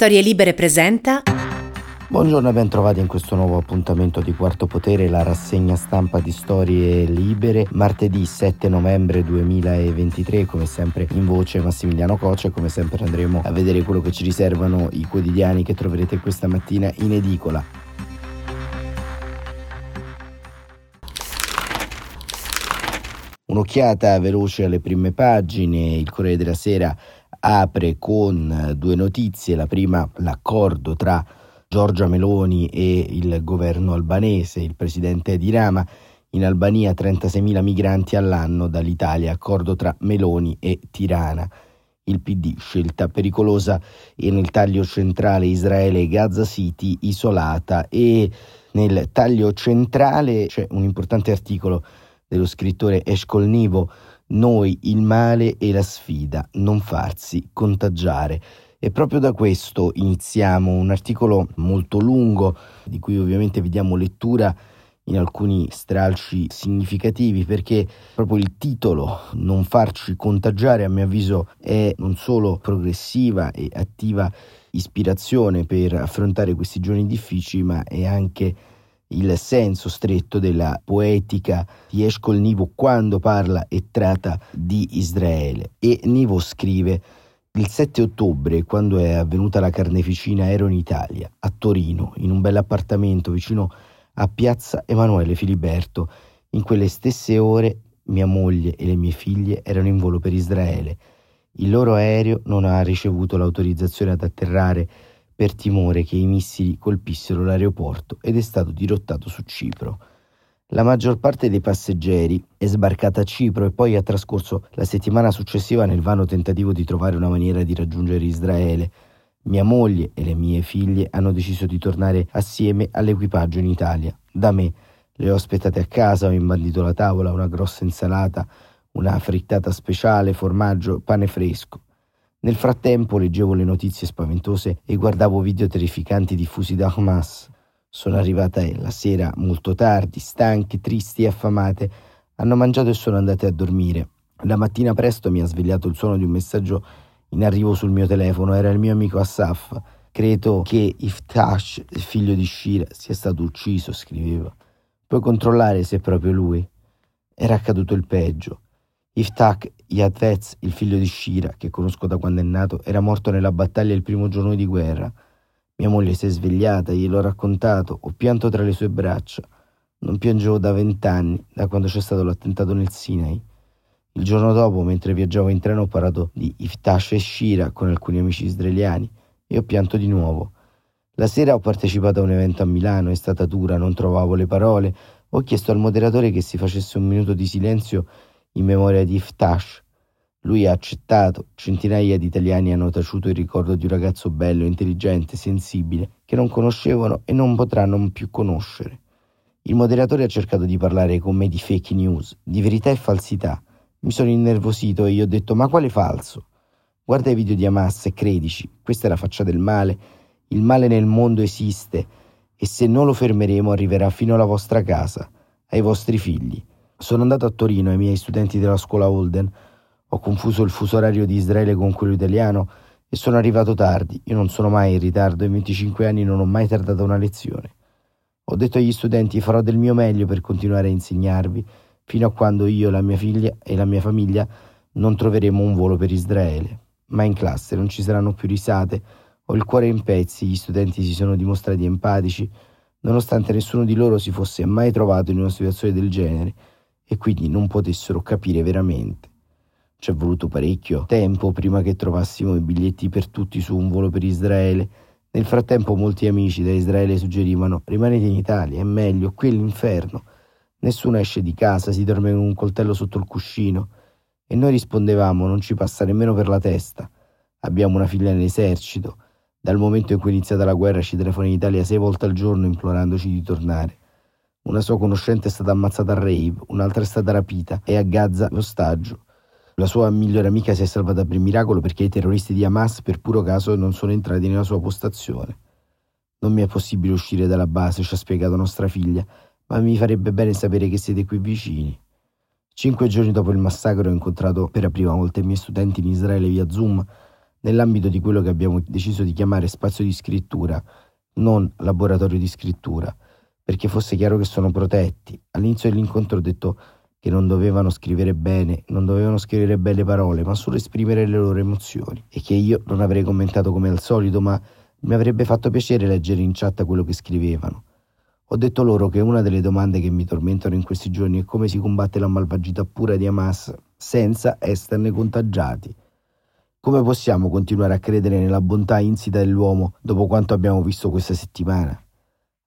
Storie Libere presenta. Buongiorno e ben trovati in questo nuovo appuntamento di Quarto Potere, la rassegna stampa di Storie Libere, martedì 7 novembre 2023, come sempre in voce Massimiliano Coce, come sempre andremo a vedere quello che ci riservano i quotidiani che troverete questa mattina in edicola. Un'occhiata veloce alle prime pagine, il Corriere della Sera apre con due notizie, la prima l'accordo tra Giorgia Meloni e il governo albanese, il presidente di Rama, in Albania 36.000 migranti all'anno dall'Italia, accordo tra Meloni e Tirana. Il PD, scelta pericolosa. E nel taglio centrale Israele e Gaza City isolata. E nel taglio centrale c'è un importante articolo dello scrittore Eshkol Nivo noi il male e la sfida, non farsi contagiare. E proprio da questo iniziamo un articolo molto lungo, di cui ovviamente vi diamo lettura in alcuni stralci significativi, perché proprio il titolo Non farci contagiare, a mio avviso, è non solo progressiva e attiva ispirazione per affrontare questi giorni difficili, ma è anche il senso stretto della poetica di Eshkol Nivo quando parla e tratta di Israele. E Nivo scrive il 7 ottobre, quando è avvenuta la carneficina, ero in Italia, a Torino, in un bell'appartamento vicino a Piazza Emanuele Filiberto. In quelle stesse ore mia moglie e le mie figlie erano in volo per Israele. Il loro aereo non ha ricevuto l'autorizzazione ad atterrare per timore che i missili colpissero l'aeroporto ed è stato dirottato su Cipro. La maggior parte dei passeggeri è sbarcata a Cipro e poi ha trascorso la settimana successiva nel vano tentativo di trovare una maniera di raggiungere Israele. Mia moglie e le mie figlie hanno deciso di tornare assieme all'equipaggio in Italia. Da me le ho aspettate a casa, ho imbandito la tavola, una grossa insalata, una frittata speciale, formaggio, pane fresco. Nel frattempo leggevo le notizie spaventose e guardavo video terrificanti diffusi da Hamas. Sono arrivata la sera molto tardi, stanche, tristi e affamate. Hanno mangiato e sono andate a dormire. La mattina presto mi ha svegliato il suono di un messaggio in arrivo sul mio telefono. Era il mio amico Assaf. Credo che Iftash, il figlio di Shira, sia stato ucciso, scriveva. Puoi controllare se è proprio lui? Era accaduto il peggio. Iftak Yadvez, il figlio di Shira, che conosco da quando è nato, era morto nella battaglia il primo giorno di guerra. Mia moglie si è svegliata, gliel'ho raccontato, ho pianto tra le sue braccia. Non piangevo da vent'anni, da quando c'è stato l'attentato nel Sinai. Il giorno dopo, mentre viaggiavo in treno, ho parlato di Iftash e Shira con alcuni amici israeliani e ho pianto di nuovo. La sera ho partecipato a un evento a Milano, è stata dura, non trovavo le parole. Ho chiesto al moderatore che si facesse un minuto di silenzio in memoria di Iftash. Lui ha accettato, centinaia di italiani hanno taciuto il ricordo di un ragazzo bello, intelligente, sensibile, che non conoscevano e non potranno più conoscere. Il moderatore ha cercato di parlare con me di fake news, di verità e falsità. Mi sono innervosito e gli ho detto ma quale falso? Guarda i video di Hamas e credici, questa è la faccia del male. Il male nel mondo esiste e se non lo fermeremo arriverà fino alla vostra casa, ai vostri figli. Sono andato a Torino ai miei studenti della scuola Holden. Ho confuso il fuso orario di Israele con quello italiano e sono arrivato tardi. Io non sono mai in ritardo, in 25 anni non ho mai tardato una lezione. Ho detto agli studenti farò del mio meglio per continuare a insegnarvi fino a quando io, la mia figlia e la mia famiglia non troveremo un volo per Israele. Ma in classe non ci saranno più risate, ho il cuore in pezzi, gli studenti si sono dimostrati empatici, nonostante nessuno di loro si fosse mai trovato in una situazione del genere e quindi non potessero capire veramente. Ci è voluto parecchio tempo prima che trovassimo i biglietti per tutti su un volo per Israele. Nel frattempo molti amici da Israele suggerivano rimanete in Italia, è meglio, qui è l'inferno. Nessuno esce di casa, si dorme con un coltello sotto il cuscino. E noi rispondevamo non ci passa nemmeno per la testa. Abbiamo una figlia nell'esercito. Dal momento in cui è iniziata la guerra ci telefona in Italia sei volte al giorno implorandoci di tornare. Una sua conoscente è stata ammazzata a rave, un'altra è stata rapita e a Gaza l'ostaggio. La sua migliore amica si è salvata per miracolo perché i terroristi di Hamas per puro caso non sono entrati nella sua postazione. Non mi è possibile uscire dalla base, ci ha spiegato nostra figlia, ma mi farebbe bene sapere che siete qui vicini. Cinque giorni dopo il massacro ho incontrato per la prima volta i miei studenti in Israele via Zoom. nell'ambito di quello che abbiamo deciso di chiamare spazio di scrittura, non laboratorio di scrittura, perché fosse chiaro che sono protetti. All'inizio dell'incontro ho detto che non dovevano scrivere bene, non dovevano scrivere belle parole, ma solo esprimere le loro emozioni e che io non avrei commentato come al solito, ma mi avrebbe fatto piacere leggere in chat quello che scrivevano. Ho detto loro che una delle domande che mi tormentano in questi giorni è come si combatte la malvagità pura di Hamas senza esserne contagiati. Come possiamo continuare a credere nella bontà insita dell'uomo dopo quanto abbiamo visto questa settimana?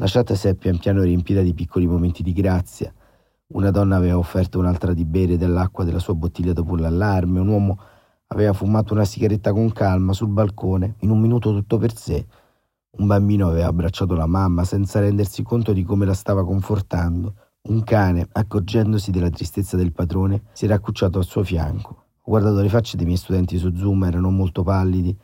La chat si è pian piano riempita di piccoli momenti di grazia. Una donna aveva offerto un'altra di bere dell'acqua della sua bottiglia dopo l'allarme, un uomo aveva fumato una sigaretta con calma sul balcone, in un minuto tutto per sé. Un bambino aveva abbracciato la mamma senza rendersi conto di come la stava confortando. Un cane, accorgendosi della tristezza del padrone, si era accucciato al suo fianco. Ho guardato le facce dei miei studenti su Zoom, erano molto pallidi.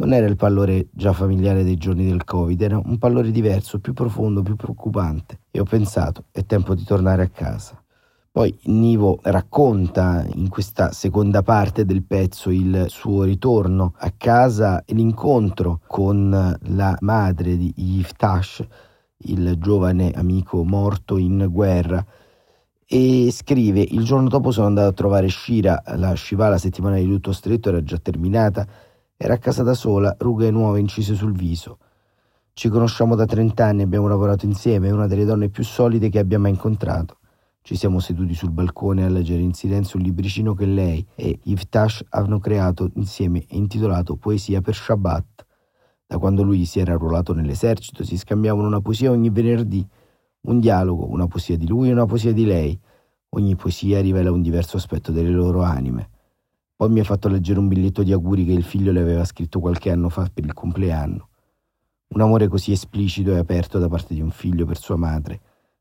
Non era il pallore già familiare dei giorni del Covid, era un pallore diverso, più profondo, più preoccupante. E ho pensato, è tempo di tornare a casa. Poi Nivo racconta in questa seconda parte del pezzo il suo ritorno a casa e l'incontro con la madre di Yiftash, il giovane amico morto in guerra, e scrive il giorno dopo sono andato a trovare Shira, la Shiva la settimana di lutto stretto era già terminata, era a casa da sola, rughe nuove incise sul viso. Ci conosciamo da 30 anni, abbiamo lavorato insieme, è una delle donne più solide che abbia mai incontrato. Ci siamo seduti sul balcone a leggere in silenzio un libricino che lei e Yvtash hanno creato insieme e intitolato Poesia per Shabbat. Da quando lui si era arruolato nell'esercito si scambiavano una poesia ogni venerdì, un dialogo, una poesia di lui e una poesia di lei. Ogni poesia rivela un diverso aspetto delle loro anime. Poi mi ha fatto leggere un biglietto di auguri che il figlio le aveva scritto qualche anno fa per il compleanno. Un amore così esplicito e aperto da parte di un figlio per sua madre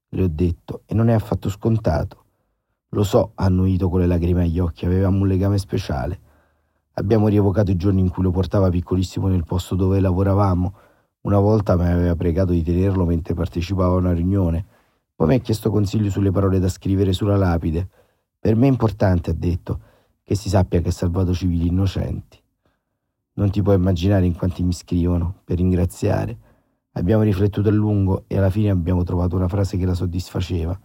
le ho detto, e non è affatto scontato. Lo so, ha annuito con le lacrime agli occhi, avevamo un legame speciale. Abbiamo rievocato i giorni in cui lo portava piccolissimo nel posto dove lavoravamo. Una volta mi aveva pregato di tenerlo mentre partecipava a una riunione. Poi mi ha chiesto consigli sulle parole da scrivere sulla lapide. Per me è importante, ha detto, che si sappia che ha salvato civili innocenti. Non ti puoi immaginare in quanti mi scrivono per ringraziare. Abbiamo riflettuto a lungo e alla fine abbiamo trovato una frase che la soddisfaceva.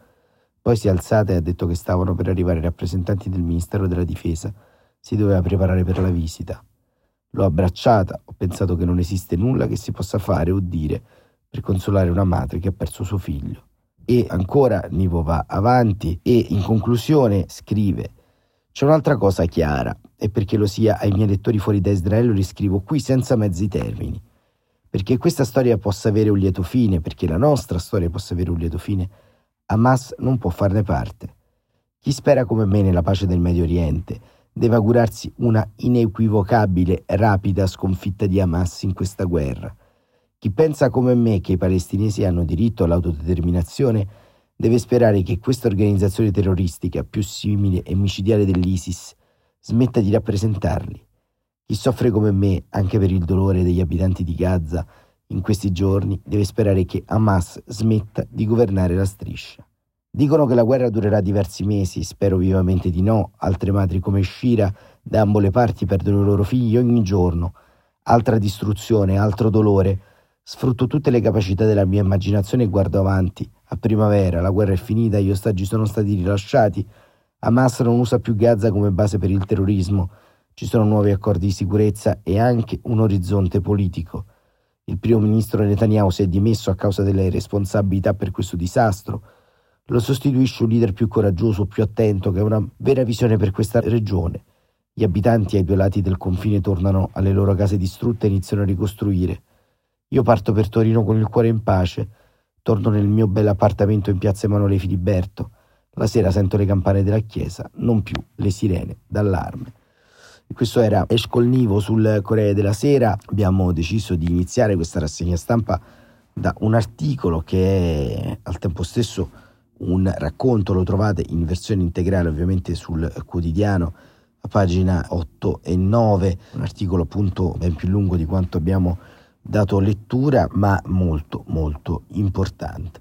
Poi si è alzata e ha detto che stavano per arrivare i rappresentanti del Ministero della Difesa. Si doveva preparare per la visita. L'ho abbracciata, ho pensato che non esiste nulla che si possa fare o dire per consolare una madre che ha perso suo figlio. E ancora Nivo va avanti e in conclusione scrive c'è un'altra cosa chiara e perché lo sia ai miei lettori fuori da Israele lo riscrivo qui senza mezzi termini perché questa storia possa avere un lieto fine, perché la nostra storia possa avere un lieto fine, Hamas non può farne parte. Chi spera come me nella pace del Medio Oriente deve augurarsi una inequivocabile, rapida sconfitta di Hamas in questa guerra. Chi pensa come me che i palestinesi hanno diritto all'autodeterminazione deve sperare che questa organizzazione terroristica più simile e micidiale dell'ISIS smetta di rappresentarli chi soffre come me, anche per il dolore degli abitanti di Gaza, in questi giorni deve sperare che Hamas smetta di governare la striscia. Dicono che la guerra durerà diversi mesi, spero vivamente di no. Altre madri come Shira da ambo le parti perdono i loro figli ogni giorno. Altra distruzione, altro dolore. Sfrutto tutte le capacità della mia immaginazione e guardo avanti. A primavera, la guerra è finita, gli ostaggi sono stati rilasciati. Hamas non usa più Gaza come base per il terrorismo. Ci sono nuovi accordi di sicurezza e anche un orizzonte politico. Il primo ministro Netanyahu si è dimesso a causa delle responsabilità per questo disastro. Lo sostituisce un leader più coraggioso, più attento, che ha una vera visione per questa regione. Gli abitanti ai due lati del confine tornano alle loro case distrutte e iniziano a ricostruire. Io parto per Torino con il cuore in pace. Torno nel mio bel appartamento in piazza Emanuele Filiberto. La sera sento le campane della chiesa, non più le sirene d'allarme. Questo era Escolnivo sul Corriere della Sera. Abbiamo deciso di iniziare questa rassegna stampa da un articolo che è al tempo stesso un racconto, lo trovate in versione integrale ovviamente sul quotidiano a pagina 8 e 9, un articolo appunto ben più lungo di quanto abbiamo dato lettura, ma molto molto importante.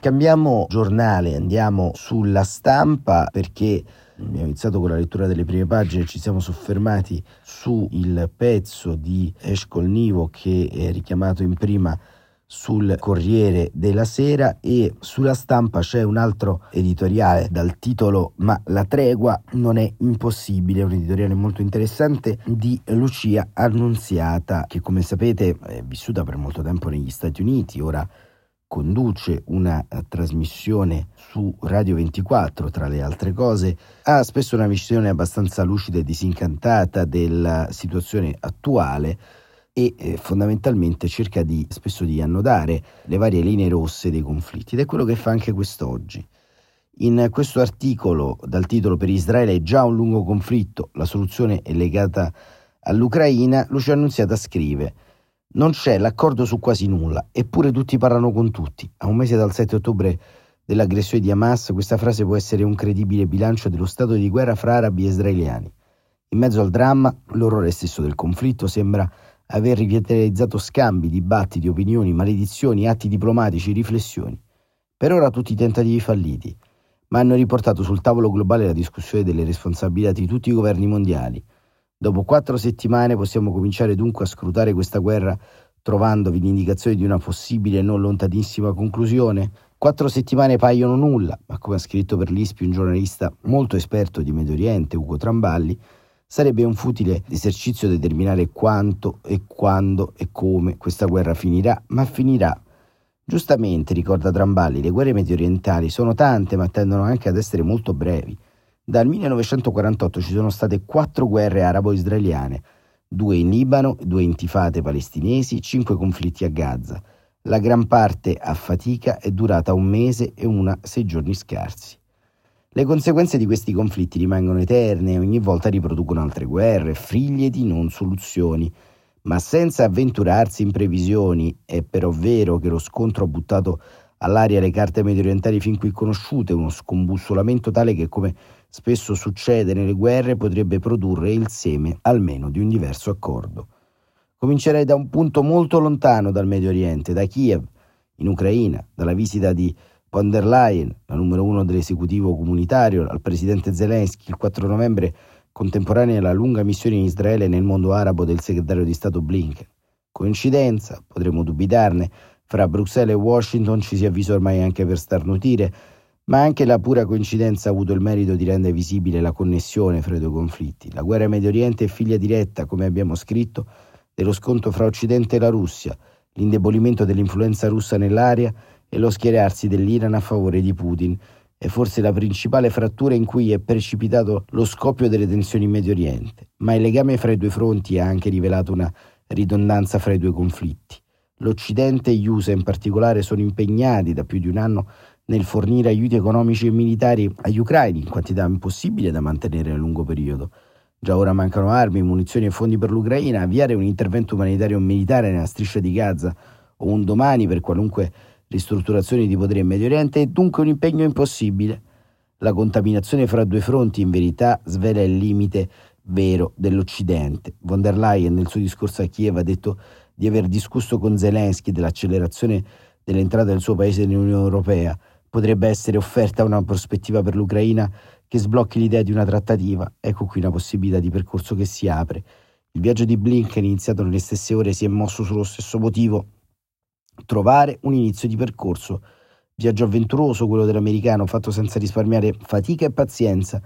Cambiamo giornale, andiamo sulla stampa perché Abbiamo iniziato con la lettura delle prime pagine, ci siamo soffermati sul pezzo di Eshkol Nivo che è richiamato in prima sul Corriere della Sera e sulla stampa c'è un altro editoriale dal titolo Ma la tregua non è impossibile, un editoriale molto interessante di Lucia Annunziata che come sapete è vissuta per molto tempo negli Stati Uniti, ora conduce una trasmissione su Radio 24 tra le altre cose, ha spesso una visione abbastanza lucida e disincantata della situazione attuale e eh, fondamentalmente cerca di, spesso di annodare le varie linee rosse dei conflitti ed è quello che fa anche quest'oggi. In questo articolo dal titolo Per Israele è già un lungo conflitto, la soluzione è legata all'Ucraina, Lucia Annunziata scrive non c'è l'accordo su quasi nulla, eppure tutti parlano con tutti. A un mese dal 7 ottobre dell'aggressione di Hamas, questa frase può essere un credibile bilancio dello stato di guerra fra arabi e israeliani. In mezzo al dramma, l'orrore stesso del conflitto sembra aver rivitalizzato scambi, dibattiti, opinioni, maledizioni, atti diplomatici, riflessioni. Per ora tutti i tentativi falliti, ma hanno riportato sul tavolo globale la discussione delle responsabilità di tutti i governi mondiali. Dopo quattro settimane possiamo cominciare dunque a scrutare questa guerra trovandovi l'indicazione di una possibile e non lontanissima conclusione? Quattro settimane paiono nulla, ma come ha scritto per l'ISPI un giornalista molto esperto di Medio Oriente, Ugo Tramballi, Sarebbe un futile esercizio determinare quanto e quando e come questa guerra finirà, ma finirà. Giustamente, ricorda Tramballi, le guerre medio orientali sono tante ma tendono anche ad essere molto brevi. Dal 1948 ci sono state quattro guerre arabo-israeliane, due in Libano, due intifate palestinesi, cinque conflitti a Gaza. La gran parte a fatica è durata un mese e una sei giorni scarsi. Le conseguenze di questi conflitti rimangono eterne e ogni volta riproducono altre guerre, figlie di non soluzioni. Ma senza avventurarsi in previsioni, è però vero che lo scontro ha buttato all'aria le carte mediorientali fin qui conosciute, uno scombussolamento tale che, come spesso succede nelle guerre, potrebbe produrre il seme almeno di un diverso accordo. Comincerei da un punto molto lontano dal Medio Oriente, da Kiev, in Ucraina, dalla visita di von der Leyen, la numero uno dell'esecutivo comunitario, al presidente Zelensky il 4 novembre, contemporanea alla lunga missione in Israele e nel mondo arabo del segretario di Stato Blinken. Coincidenza? Potremmo dubitarne. Fra Bruxelles e Washington ci si avvisa ormai anche per starnutire, ma anche la pura coincidenza ha avuto il merito di rendere visibile la connessione fra i due conflitti. La guerra in Medio Oriente è figlia diretta, come abbiamo scritto, dello scontro fra Occidente e la Russia, l'indebolimento dell'influenza russa nell'area e lo schierarsi dell'Iran a favore di Putin è forse la principale frattura in cui è precipitato lo scoppio delle tensioni in Medio Oriente, ma il legame fra i due fronti ha anche rivelato una ridondanza fra i due conflitti. L'Occidente e gli USA in particolare sono impegnati da più di un anno nel fornire aiuti economici e militari agli ucraini in quantità impossibile da mantenere a lungo periodo. Già ora mancano armi, munizioni e fondi per l'Ucraina, avviare un intervento umanitario militare nella striscia di Gaza o un domani per qualunque ristrutturazione di potere in Medio Oriente è dunque un impegno impossibile. La contaminazione fra due fronti in verità svela il limite vero dell'Occidente. Von der Leyen nel suo discorso a Kiev ha detto di aver discusso con Zelensky dell'accelerazione dell'entrata del suo paese nell'Unione Europea. Potrebbe essere offerta una prospettiva per l'Ucraina che sblocchi l'idea di una trattativa. Ecco qui una possibilità di percorso che si apre. Il viaggio di Blinken, iniziato nelle stesse ore, si è mosso sullo stesso motivo trovare un inizio di percorso. Viaggio avventuroso quello dell'americano, fatto senza risparmiare fatica e pazienza.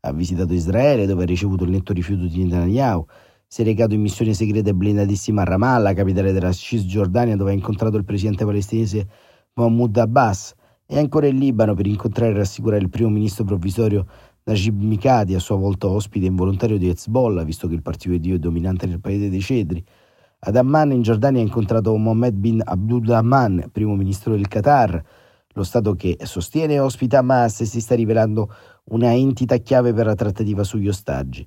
Ha visitato Israele, dove ha ricevuto il netto rifiuto di Netanyahu. Si è recato in missione segreta e blindatissima a Ramallah, capitale della Cisgiordania, dove ha incontrato il presidente palestinese Mahmoud Abbas. E ancora in Libano per incontrare e rassicurare il primo ministro provvisorio Najib Mikati, a sua volta ospite involontario di Hezbollah, visto che il partito di Dio è dominante nel paese dei cedri. Ad Amman in Giordania ha incontrato Mohammed bin Abdulrahman, primo ministro del Qatar, lo Stato che sostiene e ospita Hamas e si sta rivelando una entità chiave per la trattativa sugli ostaggi.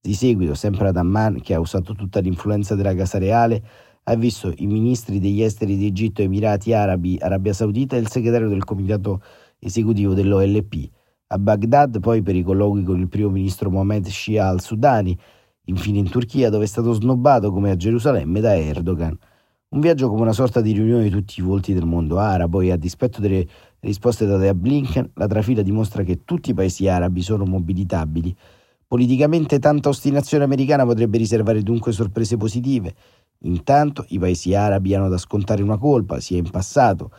Di seguito, sempre ad Amman, che ha usato tutta l'influenza della Casa Reale, ha visto i ministri degli esteri di Egitto, Emirati Arabi, Arabia Saudita e il segretario del comitato esecutivo dell'OLP. A Baghdad, poi, per i colloqui con il primo ministro Mohamed Shia al-Sudani, infine in Turchia dove è stato snobbato come a Gerusalemme da Erdogan. Un viaggio come una sorta di riunione di tutti i volti del mondo arabo e a dispetto delle risposte date a Blinken, la trafila dimostra che tutti i paesi arabi sono mobilitabili. Politicamente tanta ostinazione americana potrebbe riservare dunque sorprese positive. Intanto i paesi arabi hanno da scontare una colpa, sia in passato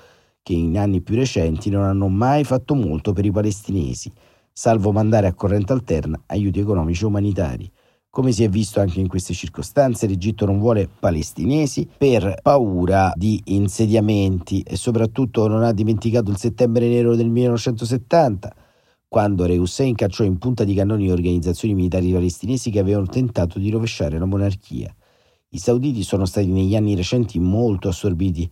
che in anni più recenti non hanno mai fatto molto per i palestinesi, salvo mandare a corrente alterna aiuti economici e umanitari. Come si è visto anche in queste circostanze, l'Egitto non vuole palestinesi per paura di insediamenti e soprattutto non ha dimenticato il settembre nero del 1970, quando Re Hussein cacciò in punta di cannoni organizzazioni militari palestinesi che avevano tentato di rovesciare la monarchia. I sauditi sono stati negli anni recenti molto assorbiti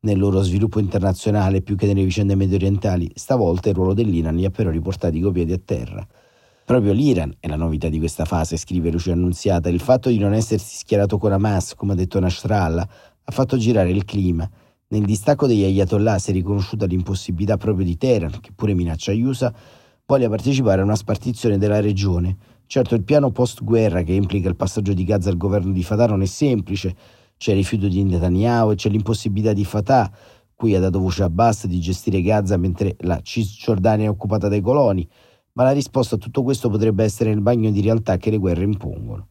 nel loro sviluppo internazionale più che nelle vicende medio orientali. Stavolta il ruolo dell'Iran li ha però riportati coi piedi a terra. Proprio l'Iran è la novità di questa fase, scrive Lucia Annunziata. Il fatto di non essersi schierato con Hamas, come ha detto Nasrallah, ha fatto girare il clima. Nel distacco degli ayatollah si è riconosciuta l'impossibilità proprio di Teheran, che pure minaccia gli USA, voglia partecipare a una spartizione della regione. Certo, il piano post-guerra che implica il passaggio di Gaza al governo di Fatah non è semplice. C'è il rifiuto di Netanyahu e c'è l'impossibilità di Fatah, cui ha dato voce a Abbas, di gestire Gaza mentre la Cisgiordania è occupata dai coloni ma la risposta a tutto questo potrebbe essere il bagno di realtà che le guerre impongono.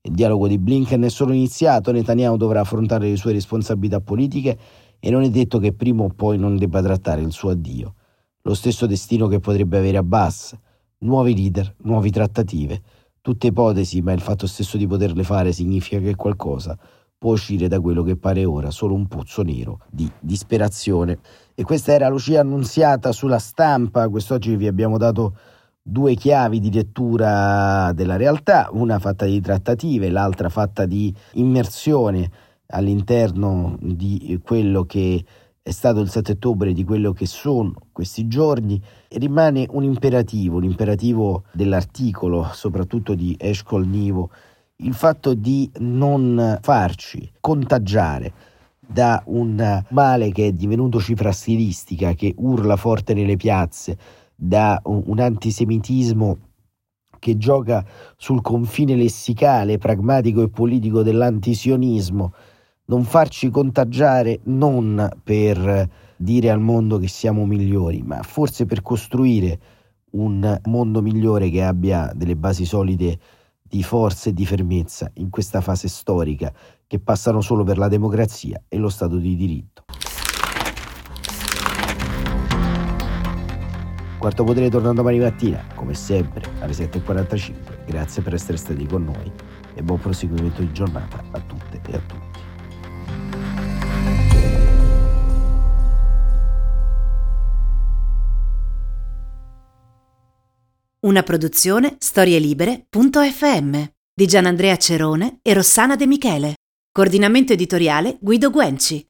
Il dialogo di Blinken è solo iniziato, Netanyahu dovrà affrontare le sue responsabilità politiche e non è detto che prima o poi non debba trattare il suo addio. Lo stesso destino che potrebbe avere Abbas, nuovi leader, nuove trattative, tutte ipotesi, ma il fatto stesso di poterle fare significa che qualcosa può uscire da quello che pare ora solo un pozzo nero di disperazione. E questa era Lucia annunziata sulla stampa, quest'oggi vi abbiamo dato due chiavi di lettura della realtà, una fatta di trattative, l'altra fatta di immersione all'interno di quello che è stato il 7 ottobre, di quello che sono questi giorni, rimane un imperativo, l'imperativo dell'articolo, soprattutto di Eshkol Nivo, il fatto di non farci contagiare da un male che è divenuto cifra stilistica, che urla forte nelle piazze, da un antisemitismo che gioca sul confine lessicale, pragmatico e politico dell'antisionismo, non farci contagiare non per dire al mondo che siamo migliori, ma forse per costruire un mondo migliore che abbia delle basi solide di forza e di fermezza in questa fase storica che passano solo per la democrazia e lo Stato di diritto. Quarto potere torna domani mattina, come sempre, alle 7.45. Grazie per essere stati con noi e buon proseguimento di giornata a tutte e a tutti. Una produzione storielibere.fm di Gianandrea Cerone e Rossana De Michele. Coordinamento editoriale Guido Guenci.